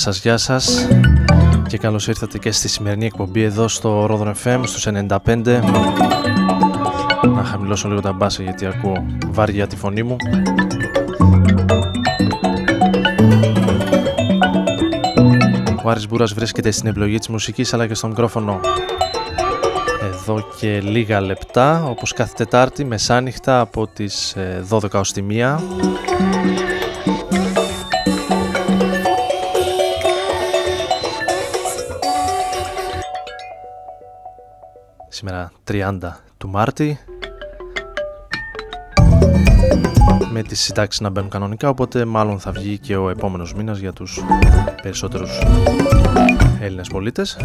σας, γεια σας και καλώς ήρθατε και στη σημερινή εκπομπή εδώ στο Rodon FM στους 95 Να χαμηλώσω λίγο τα μπάσα γιατί ακούω βάρια τη φωνή μου. Ο Άρης Μπούρας βρίσκεται στην επιλογή της μουσικής αλλά και στο μικρόφωνο. Εδώ και λίγα λεπτά όπως κάθε Τετάρτη μεσάνυχτα από τις 12 ε, ως τη 1 σήμερα 30 του Μάρτη. Με τις συντάξεις να μπαίνουν κανονικά οπότε μάλλον θα βγει και ο επόμενος μήνας για τους περισσότερους Έλληνες πολίτες.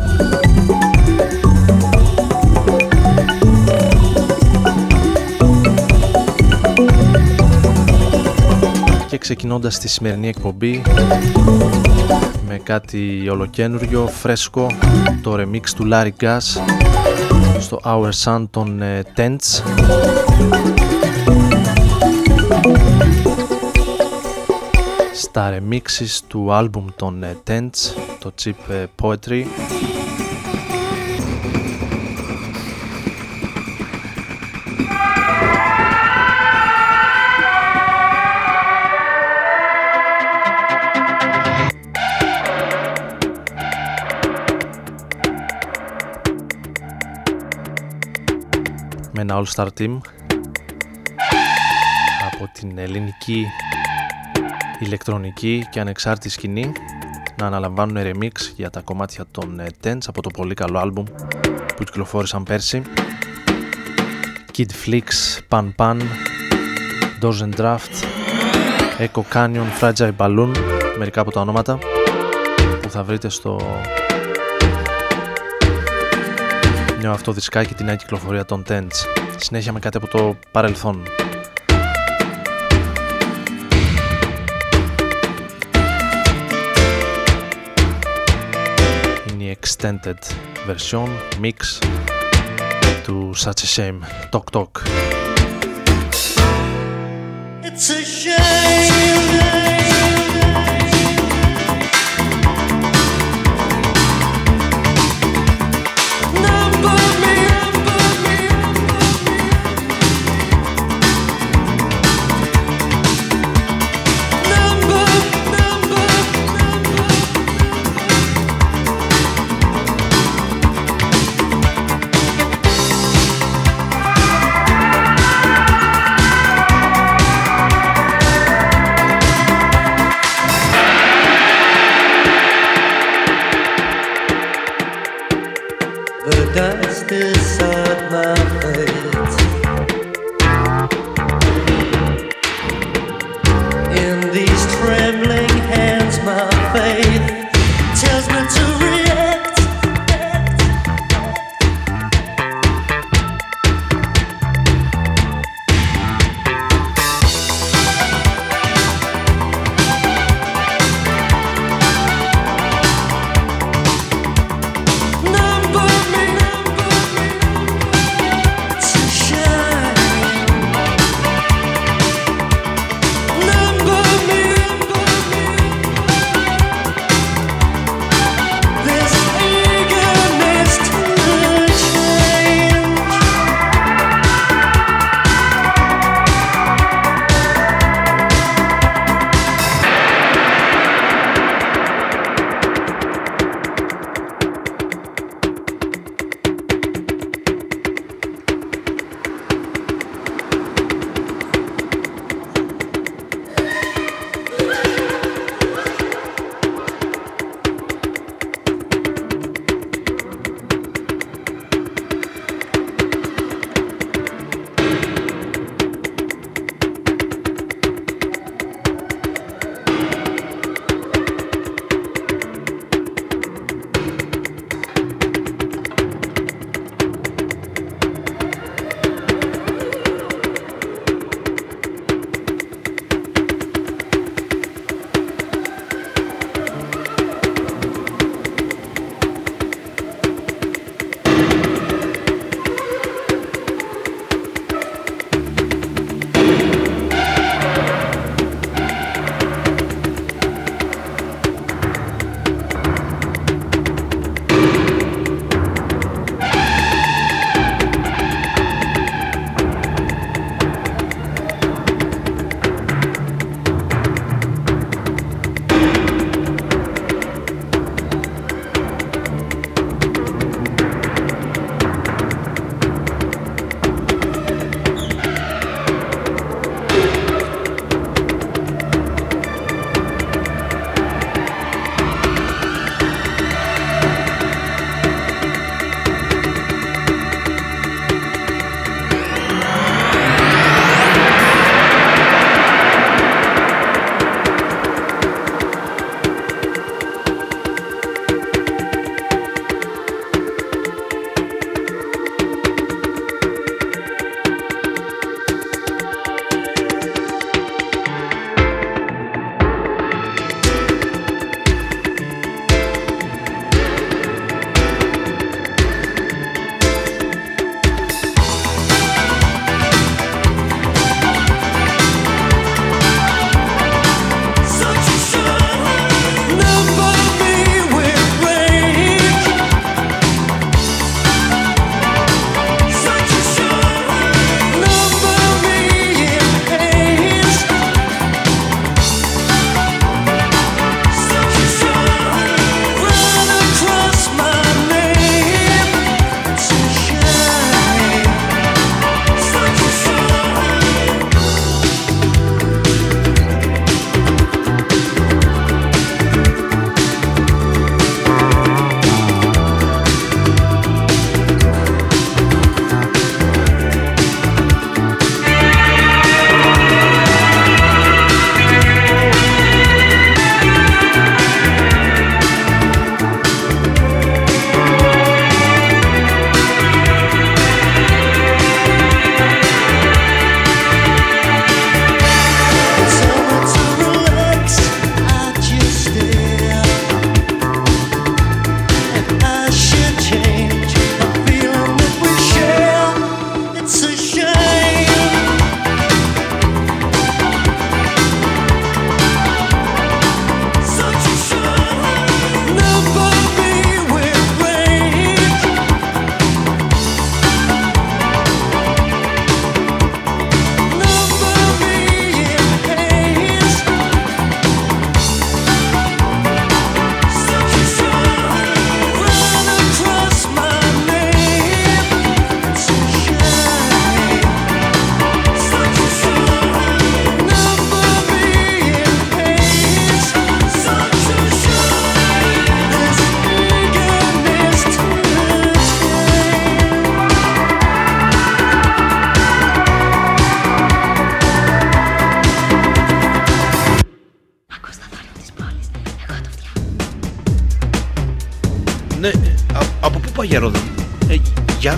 Και ξεκινώντας τη σημερινή εκπομπή με κάτι ολοκένουργιο, φρέσκο το remix του Larry Gas στο Our Sun των uh, Tents στα remixes του άλμπουμ των uh, Tents το Cheap uh, Poetry ένα all-star team από την ελληνική ηλεκτρονική και ανεξάρτητη σκηνή να αναλαμβάνουν remix για τα κομμάτια των ε, Tents από το πολύ καλό άλμπουμ που κυκλοφόρησαν πέρσι. Kid Flix, Pan Pan, Dozen Draft, Echo Canyon, Fragile Balloon μερικά από τα ονόματα που θα βρείτε στο νέο αυτό δισκάκι, τη νέα κυκλοφορία των Tents. Συνέχεια με κάτι από το παρελθόν. Είναι η extended version, mix του Such a Shame, Talk Talk. It's a shame.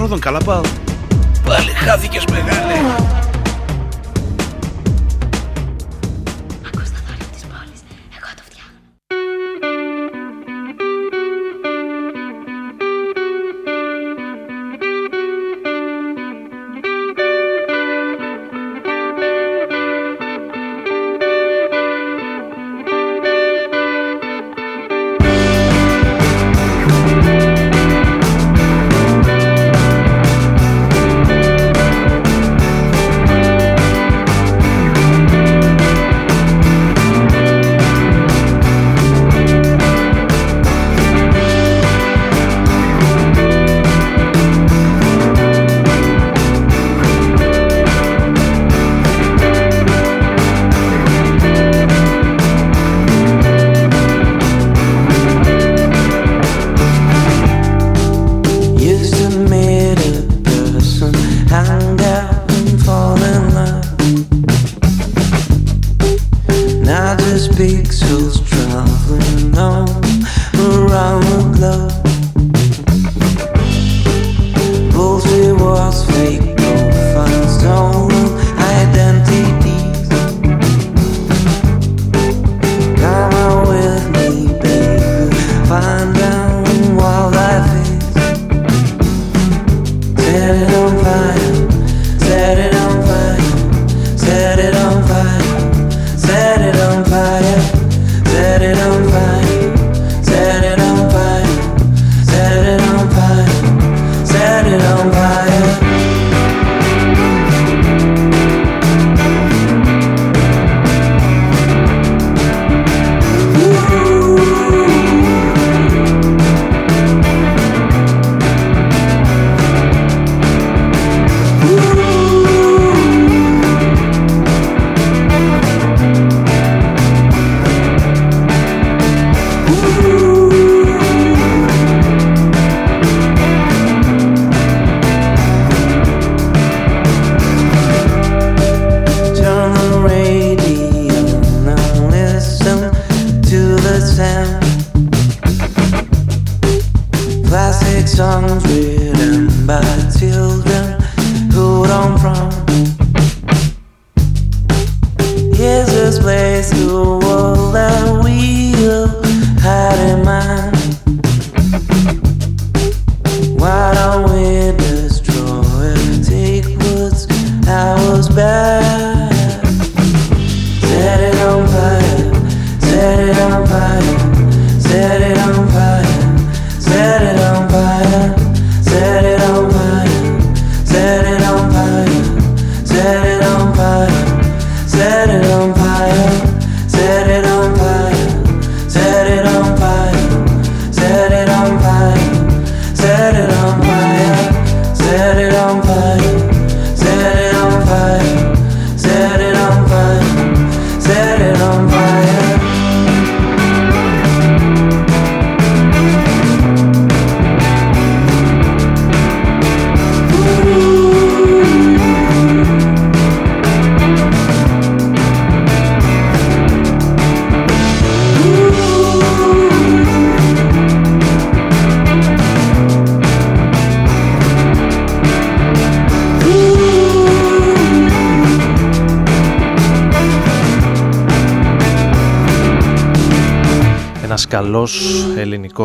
Για Ρόδον καλά πάω. Πάλι χάθηκες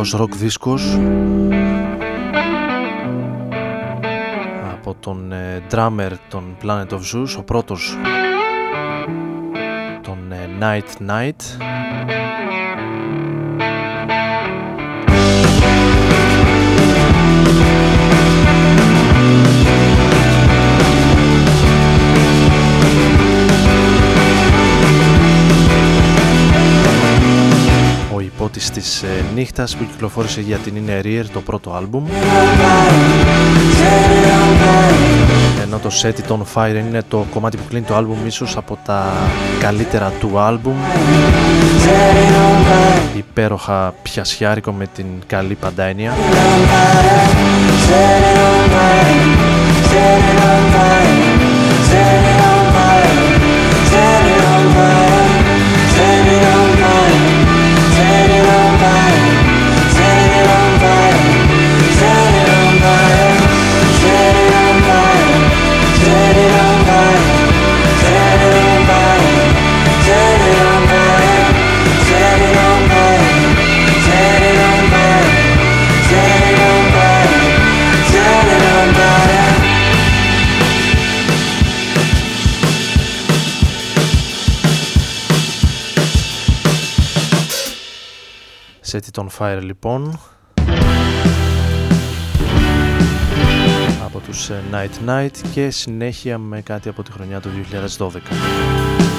ελληνικός ροκ δίσκος. Από τον ε, drummer των Planet of Zeus, ο πρώτος τον ε, Night Night της ε, νύχτας που κυκλοφόρησε για την In Rear το πρώτο άλμπουμ. Ενώ το Set It On Fire είναι το κομμάτι που κλείνει το άλμπουμ ίσως από τα καλύτερα του άλμπουμ. Υπέροχα πιασιάρικο με την καλή παντάνια Set it on fire Set It On Fire λοιπόν από τους ε, Night Night και συνέχεια με κάτι από τη χρονιά του 2012.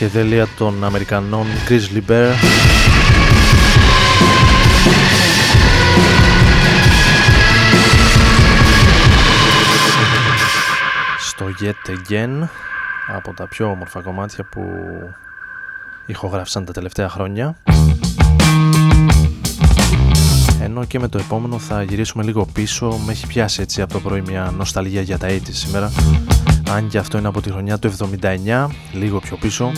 Ψυχεδέλεια των Αμερικανών Grizzly Bear Yet Again από τα πιο όμορφα κομμάτια που ηχογράφησαν τα τελευταία χρόνια. Ενώ και με το επόμενο θα γυρίσουμε λίγο πίσω. Με έχει πιάσει έτσι από το πρωί μια νοσταλγία για τα 80 σήμερα αν και αυτό είναι από τη χρονιά του 79 λίγο πιο πίσω.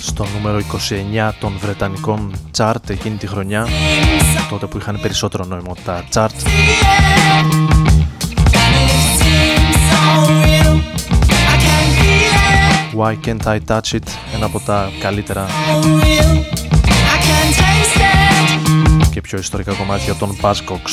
Στο νούμερο 29 των Βρετανικών chart εκείνη τη χρονιά τότε που είχαν περισσότερο νόημα τα chart. Why Can't I Touch It; Ένα από τα καλύτερα και πιο ιστορικά κομμάτια των Buzzcocks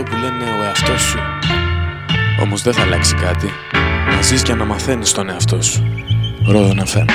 αυτό που λένε ο εαυτός σου. Όμως δεν θα αλλάξει κάτι. Να ζεις και να μαθαίνεις τον εαυτό σου. Ρόδο να φέρνει.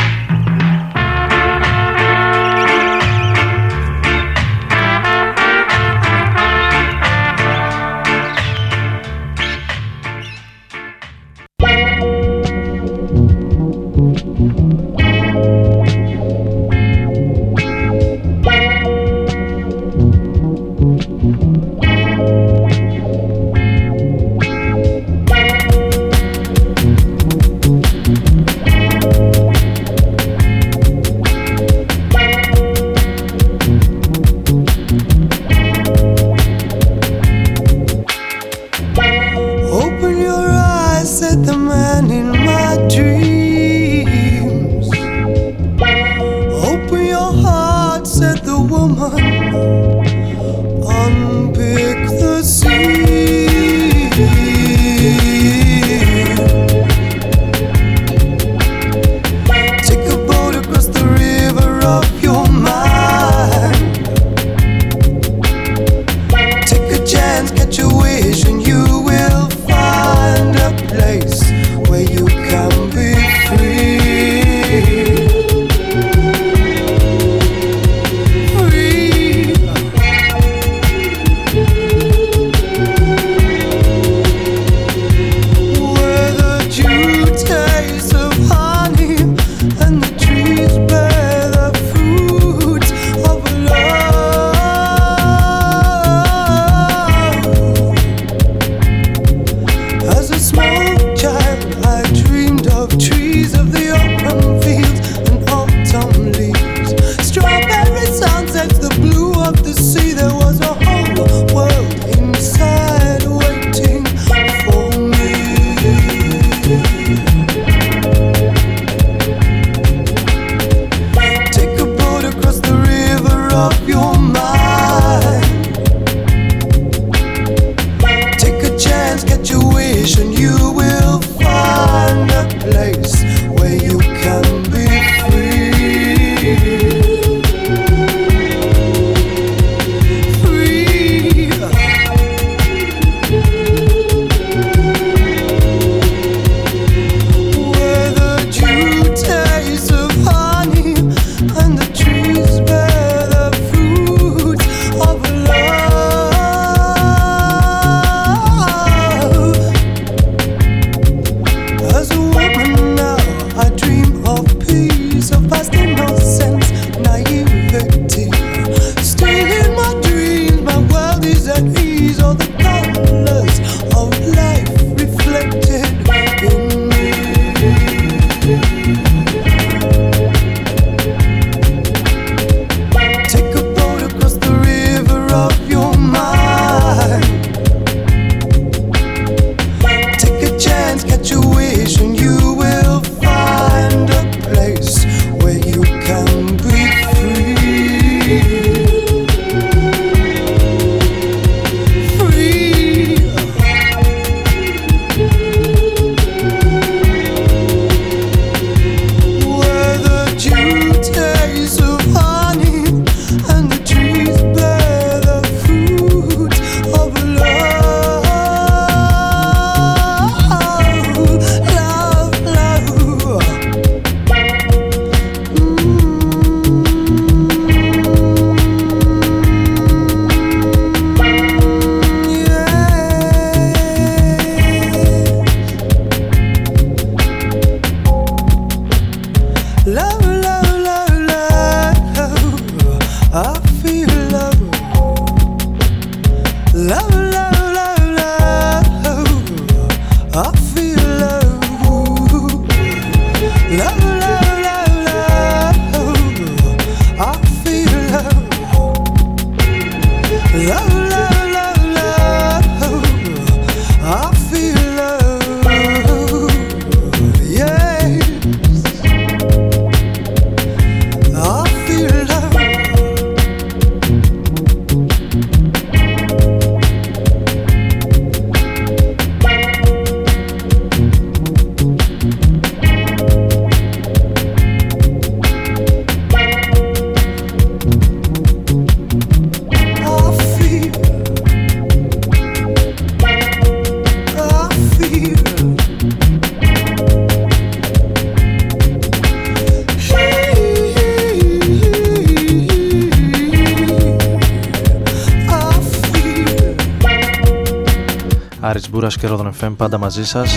Μπούρας και Ρόδον FM πάντα μαζί σας.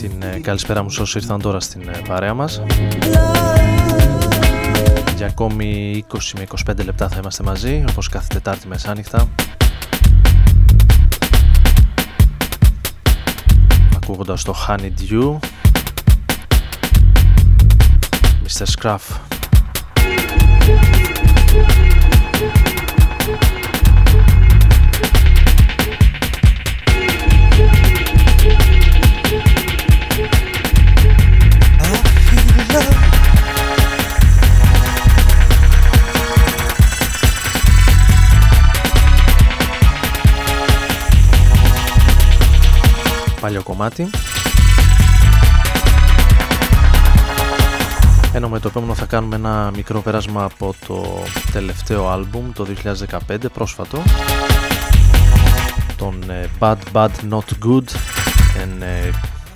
Την ε, καλησπέρα μου σε όσοι ήρθαν τώρα στην ε, παρέα μας. Για ακόμη 20 με 25 λεπτά θα είμαστε μαζί όπως κάθε Τετάρτη μεσάνυχτα. Ακούγοντας το Honey Dew. Mr. Scruff παλιό κομμάτι. Ενώ με το επόμενο θα κάνουμε ένα μικρό πέρασμα από το τελευταίο άλμπουμ το 2015 πρόσφατο. Τον ε, Bad Bad Not Good and ε,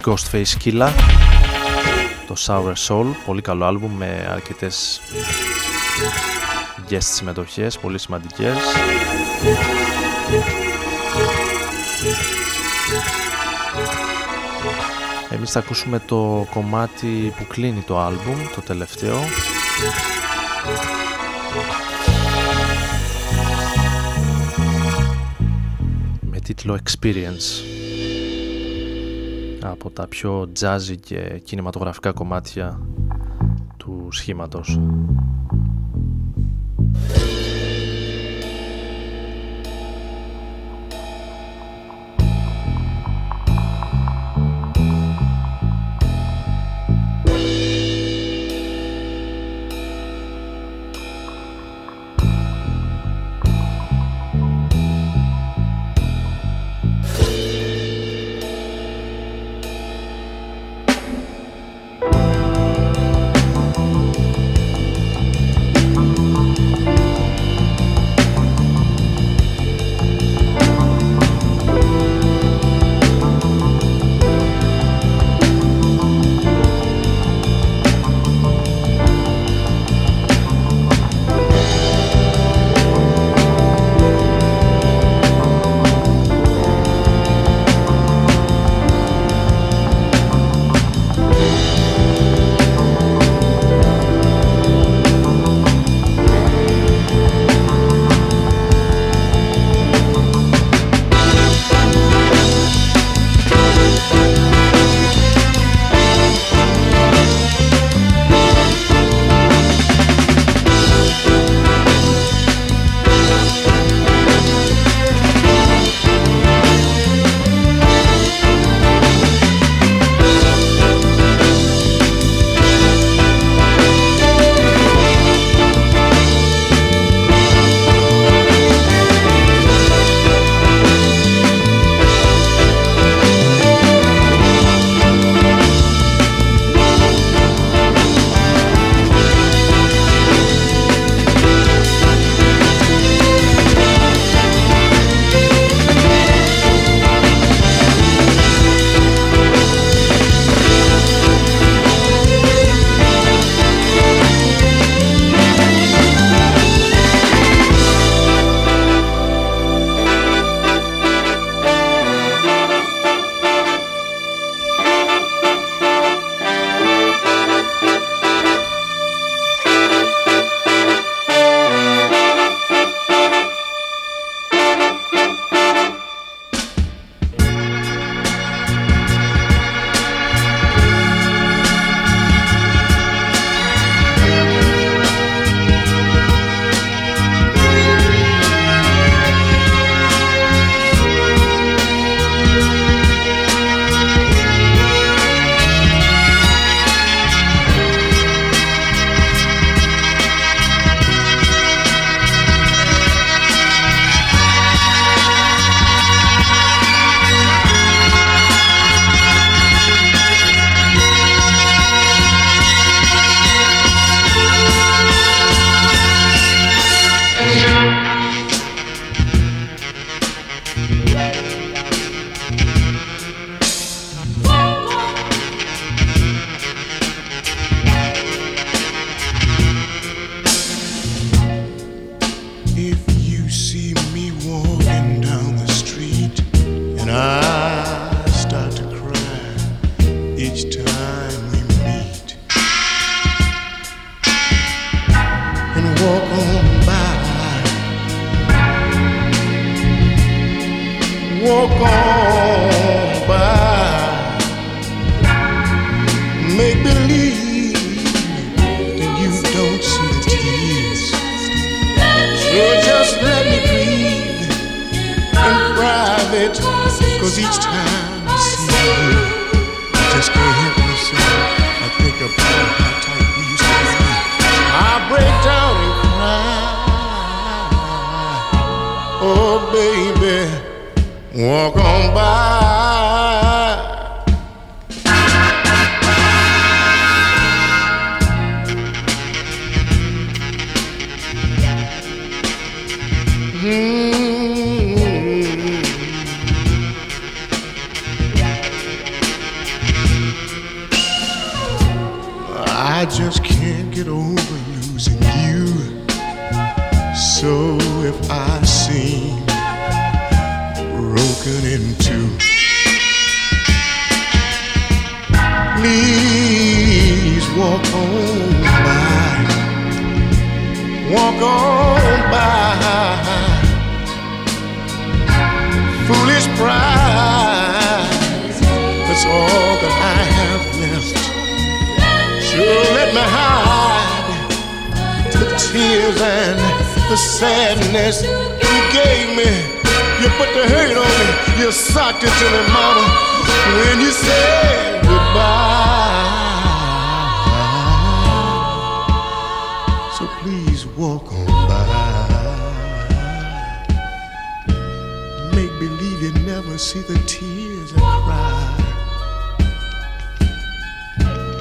Ghostface Killa το Sour Soul πολύ καλό άλμπουμ με αρκετές guest συμμετοχές πολύ σημαντικές εμείς θα ακούσουμε το κομμάτι που κλείνει το άλμπουμ, το τελευταίο. Με τίτλο Experience. Από τα πιο jazzy και κινηματογραφικά κομμάτια του σχήματος.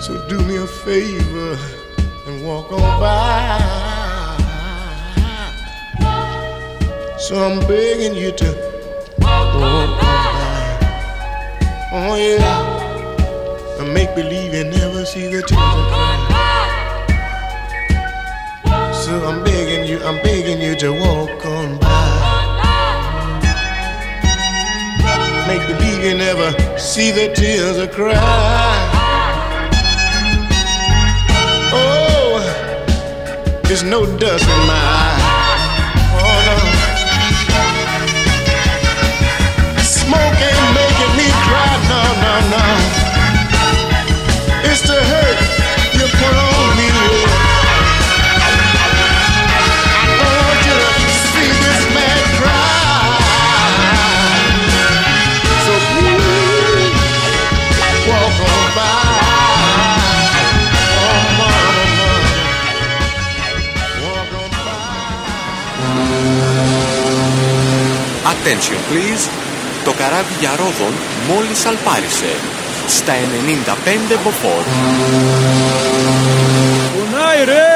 So do me a favor and walk on by. So I'm begging you to walk on by. Oh yeah. And make believe you never see the tears I cry. So I'm begging you, I'm begging you to walk on by. Make believe you never see the tears I cry. There's no dust in my eye. Oh no. Smoke ain't making me cry. No, no, no. Attention please. Το καράβι για Ρόδον μόλις αλπάρισε. Στα 95 μποφόρ. Πονάει ρε!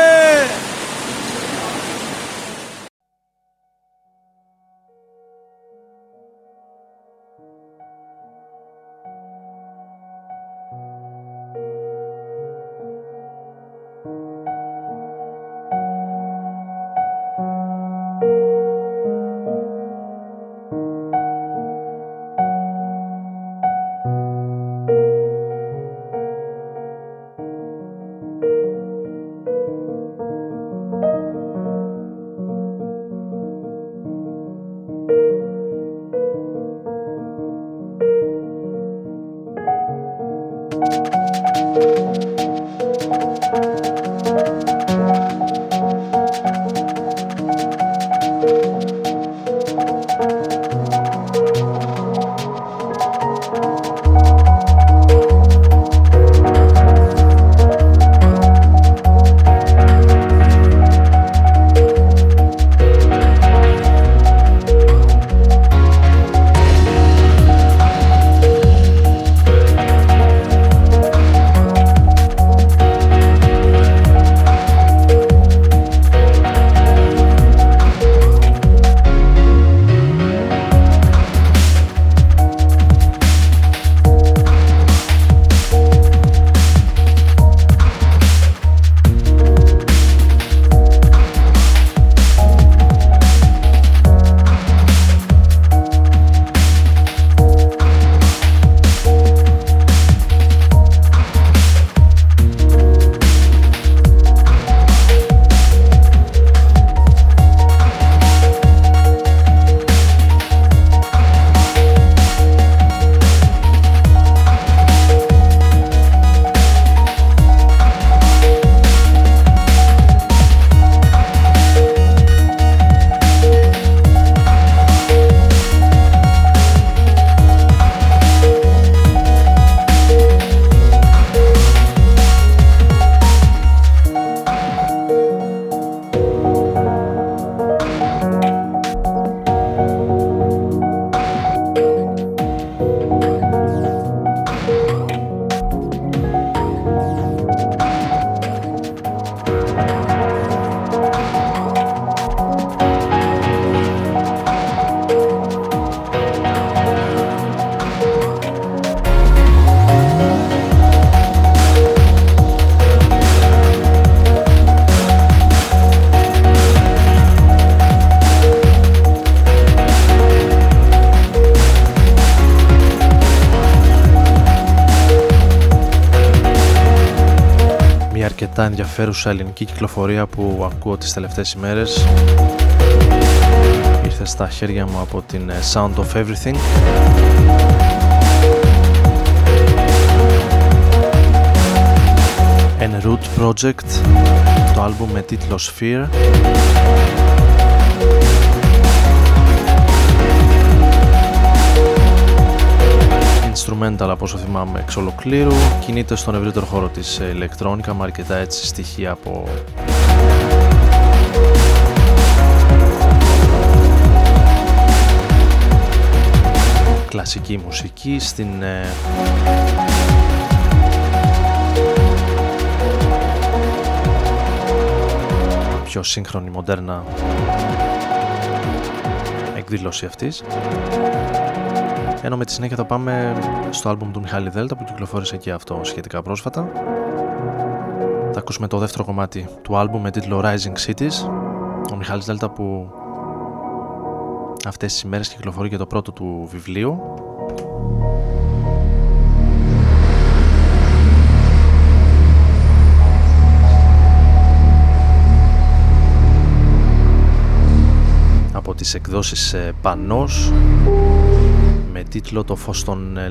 Ενδιαφέρουσα ελληνική κυκλοφορία που ακούω τις τελευταίες ημέρες. Ήρθε στα χέρια μου από την ε, Sound of Everything. En Root Project το άλμπουμ με τίτλο Sphere instrumental από όσο θυμάμαι εξ ολοκλήρου. Κινείται στον ευρύτερο χώρο της ηλεκτρόνικα με αρκετά έτσι στοιχεία από κλασική μουσική στην ε, πιο σύγχρονη μοντέρνα εκδήλωση αυτής ενώ με τη συνέχεια θα πάμε στο άλμπουμ του Μιχάλη Δέλτα που κυκλοφόρησε και αυτό σχετικά πρόσφατα. Θα ακούσουμε το δεύτερο κομμάτι του άλμπουμ με τίτλο Rising Cities. Ο Μιχάλης Δέλτα που αυτές τις ημέρες κυκλοφορεί και το πρώτο του βιβλίο από τις εκδόσεις ε, Πανός με τίτλο «Το φως των ε,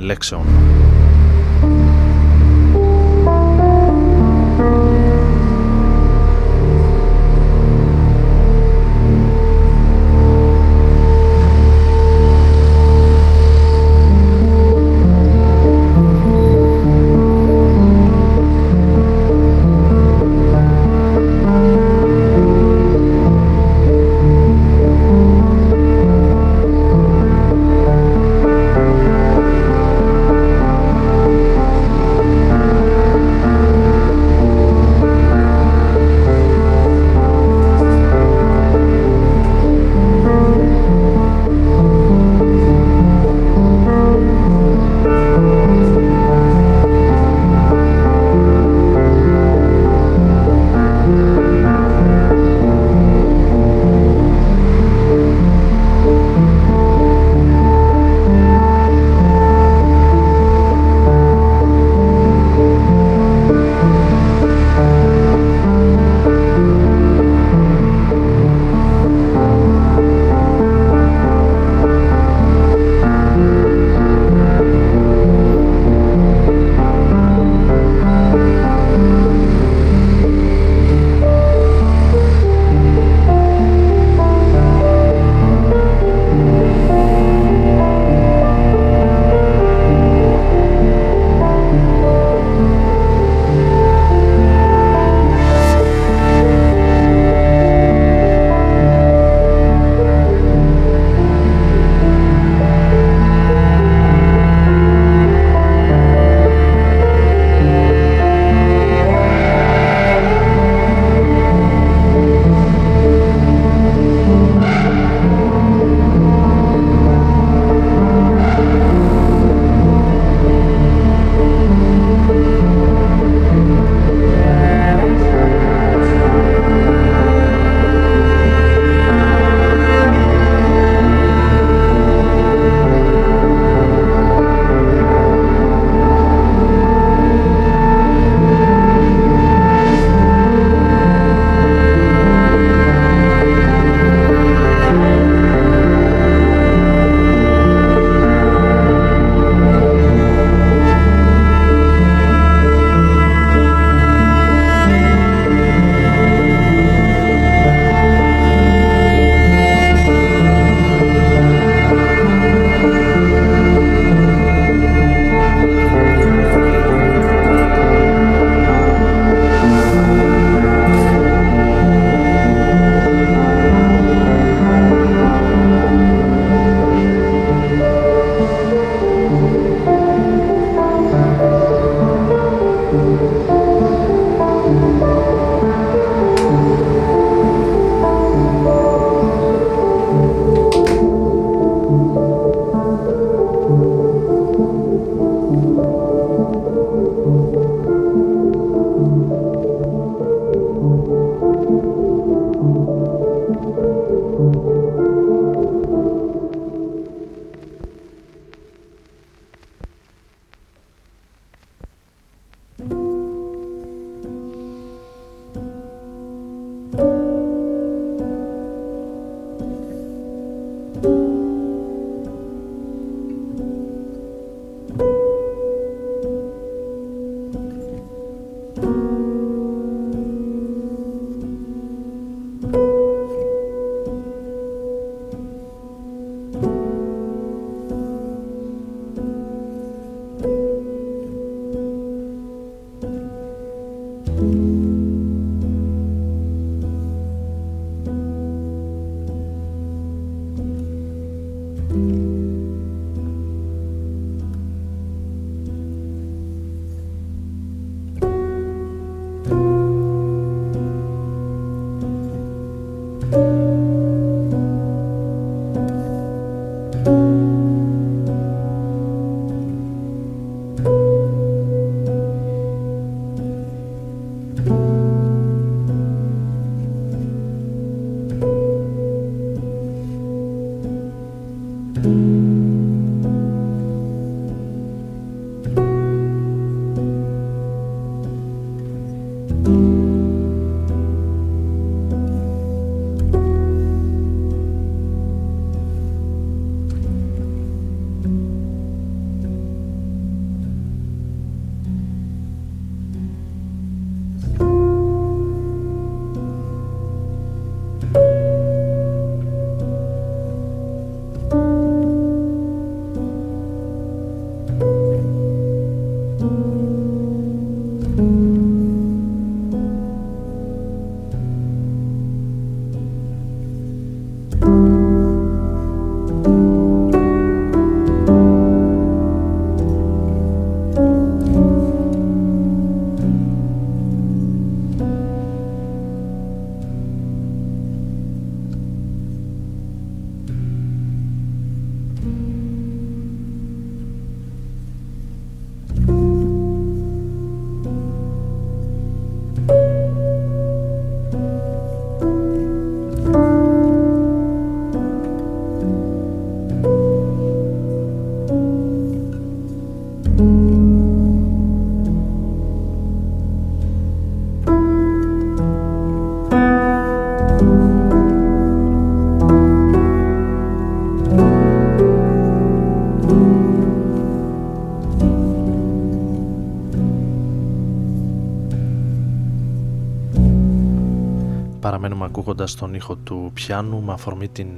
λέξεων». ακούγοντας τον ήχο του πιάνου με αφορμή την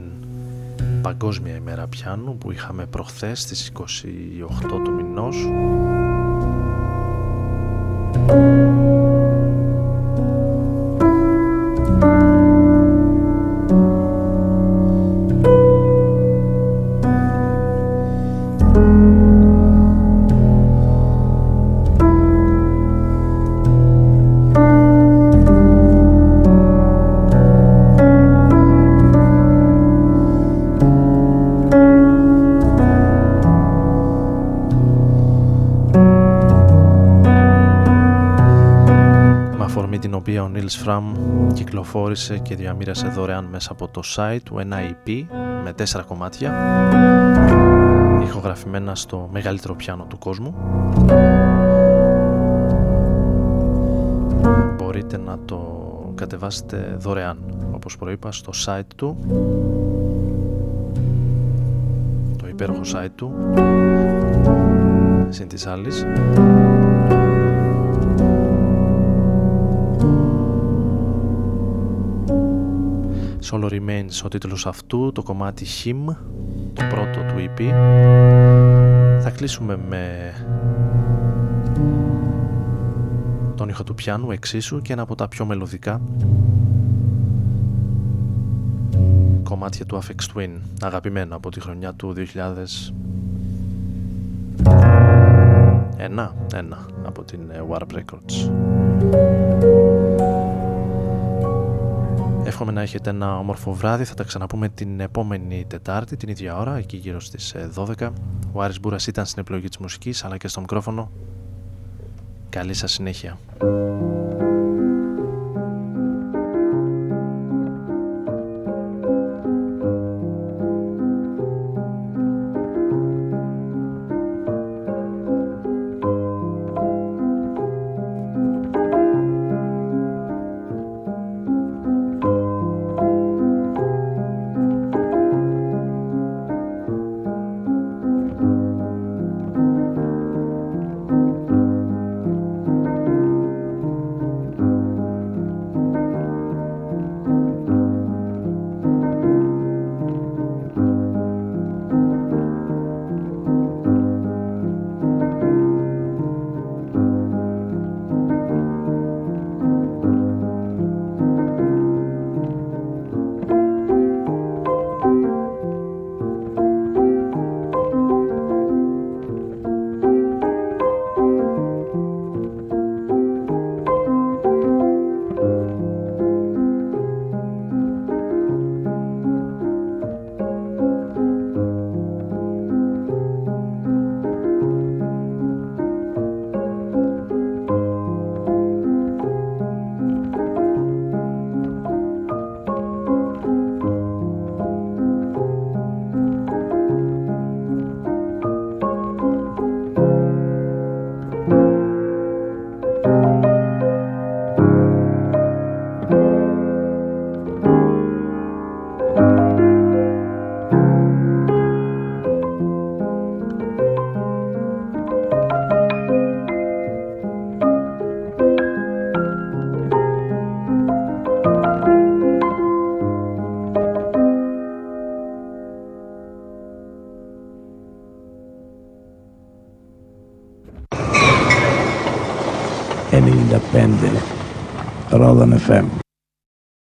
Παγκόσμια ημέρα πιάνου που είχαμε προχθές στις 28 του μηνός Fram κυκλοφόρησε και διαμήρασε δωρεάν μέσα από το site του ένα EP με τέσσερα κομμάτια ηχογραφημένα στο μεγαλύτερο πιάνο του κόσμου. Μπορείτε να το κατεβάσετε δωρεάν όπως προείπα στο site του. Το υπέροχο site του. Συν της άλλης Solo Remains ο τίτλος αυτού, το κομμάτι Him, το πρώτο του EP. Θα κλείσουμε με τον ήχο του πιάνου εξίσου και ένα από τα πιο μελωδικά κομμάτια του Afex Twin, αγαπημένο από τη χρονιά του 2000 ένα, ένα από την Warp Records. Εύχομαι να έχετε ένα όμορφο βράδυ. Θα τα ξαναπούμε την επόμενη Τετάρτη, την ίδια ώρα, εκεί γύρω στις 12. Ε, Ο Άρης Μπούρας ήταν στην επιλογή της μουσικής, αλλά και στο μικρόφωνο. Καλή σας συνέχεια. 95 Ρόδον FM.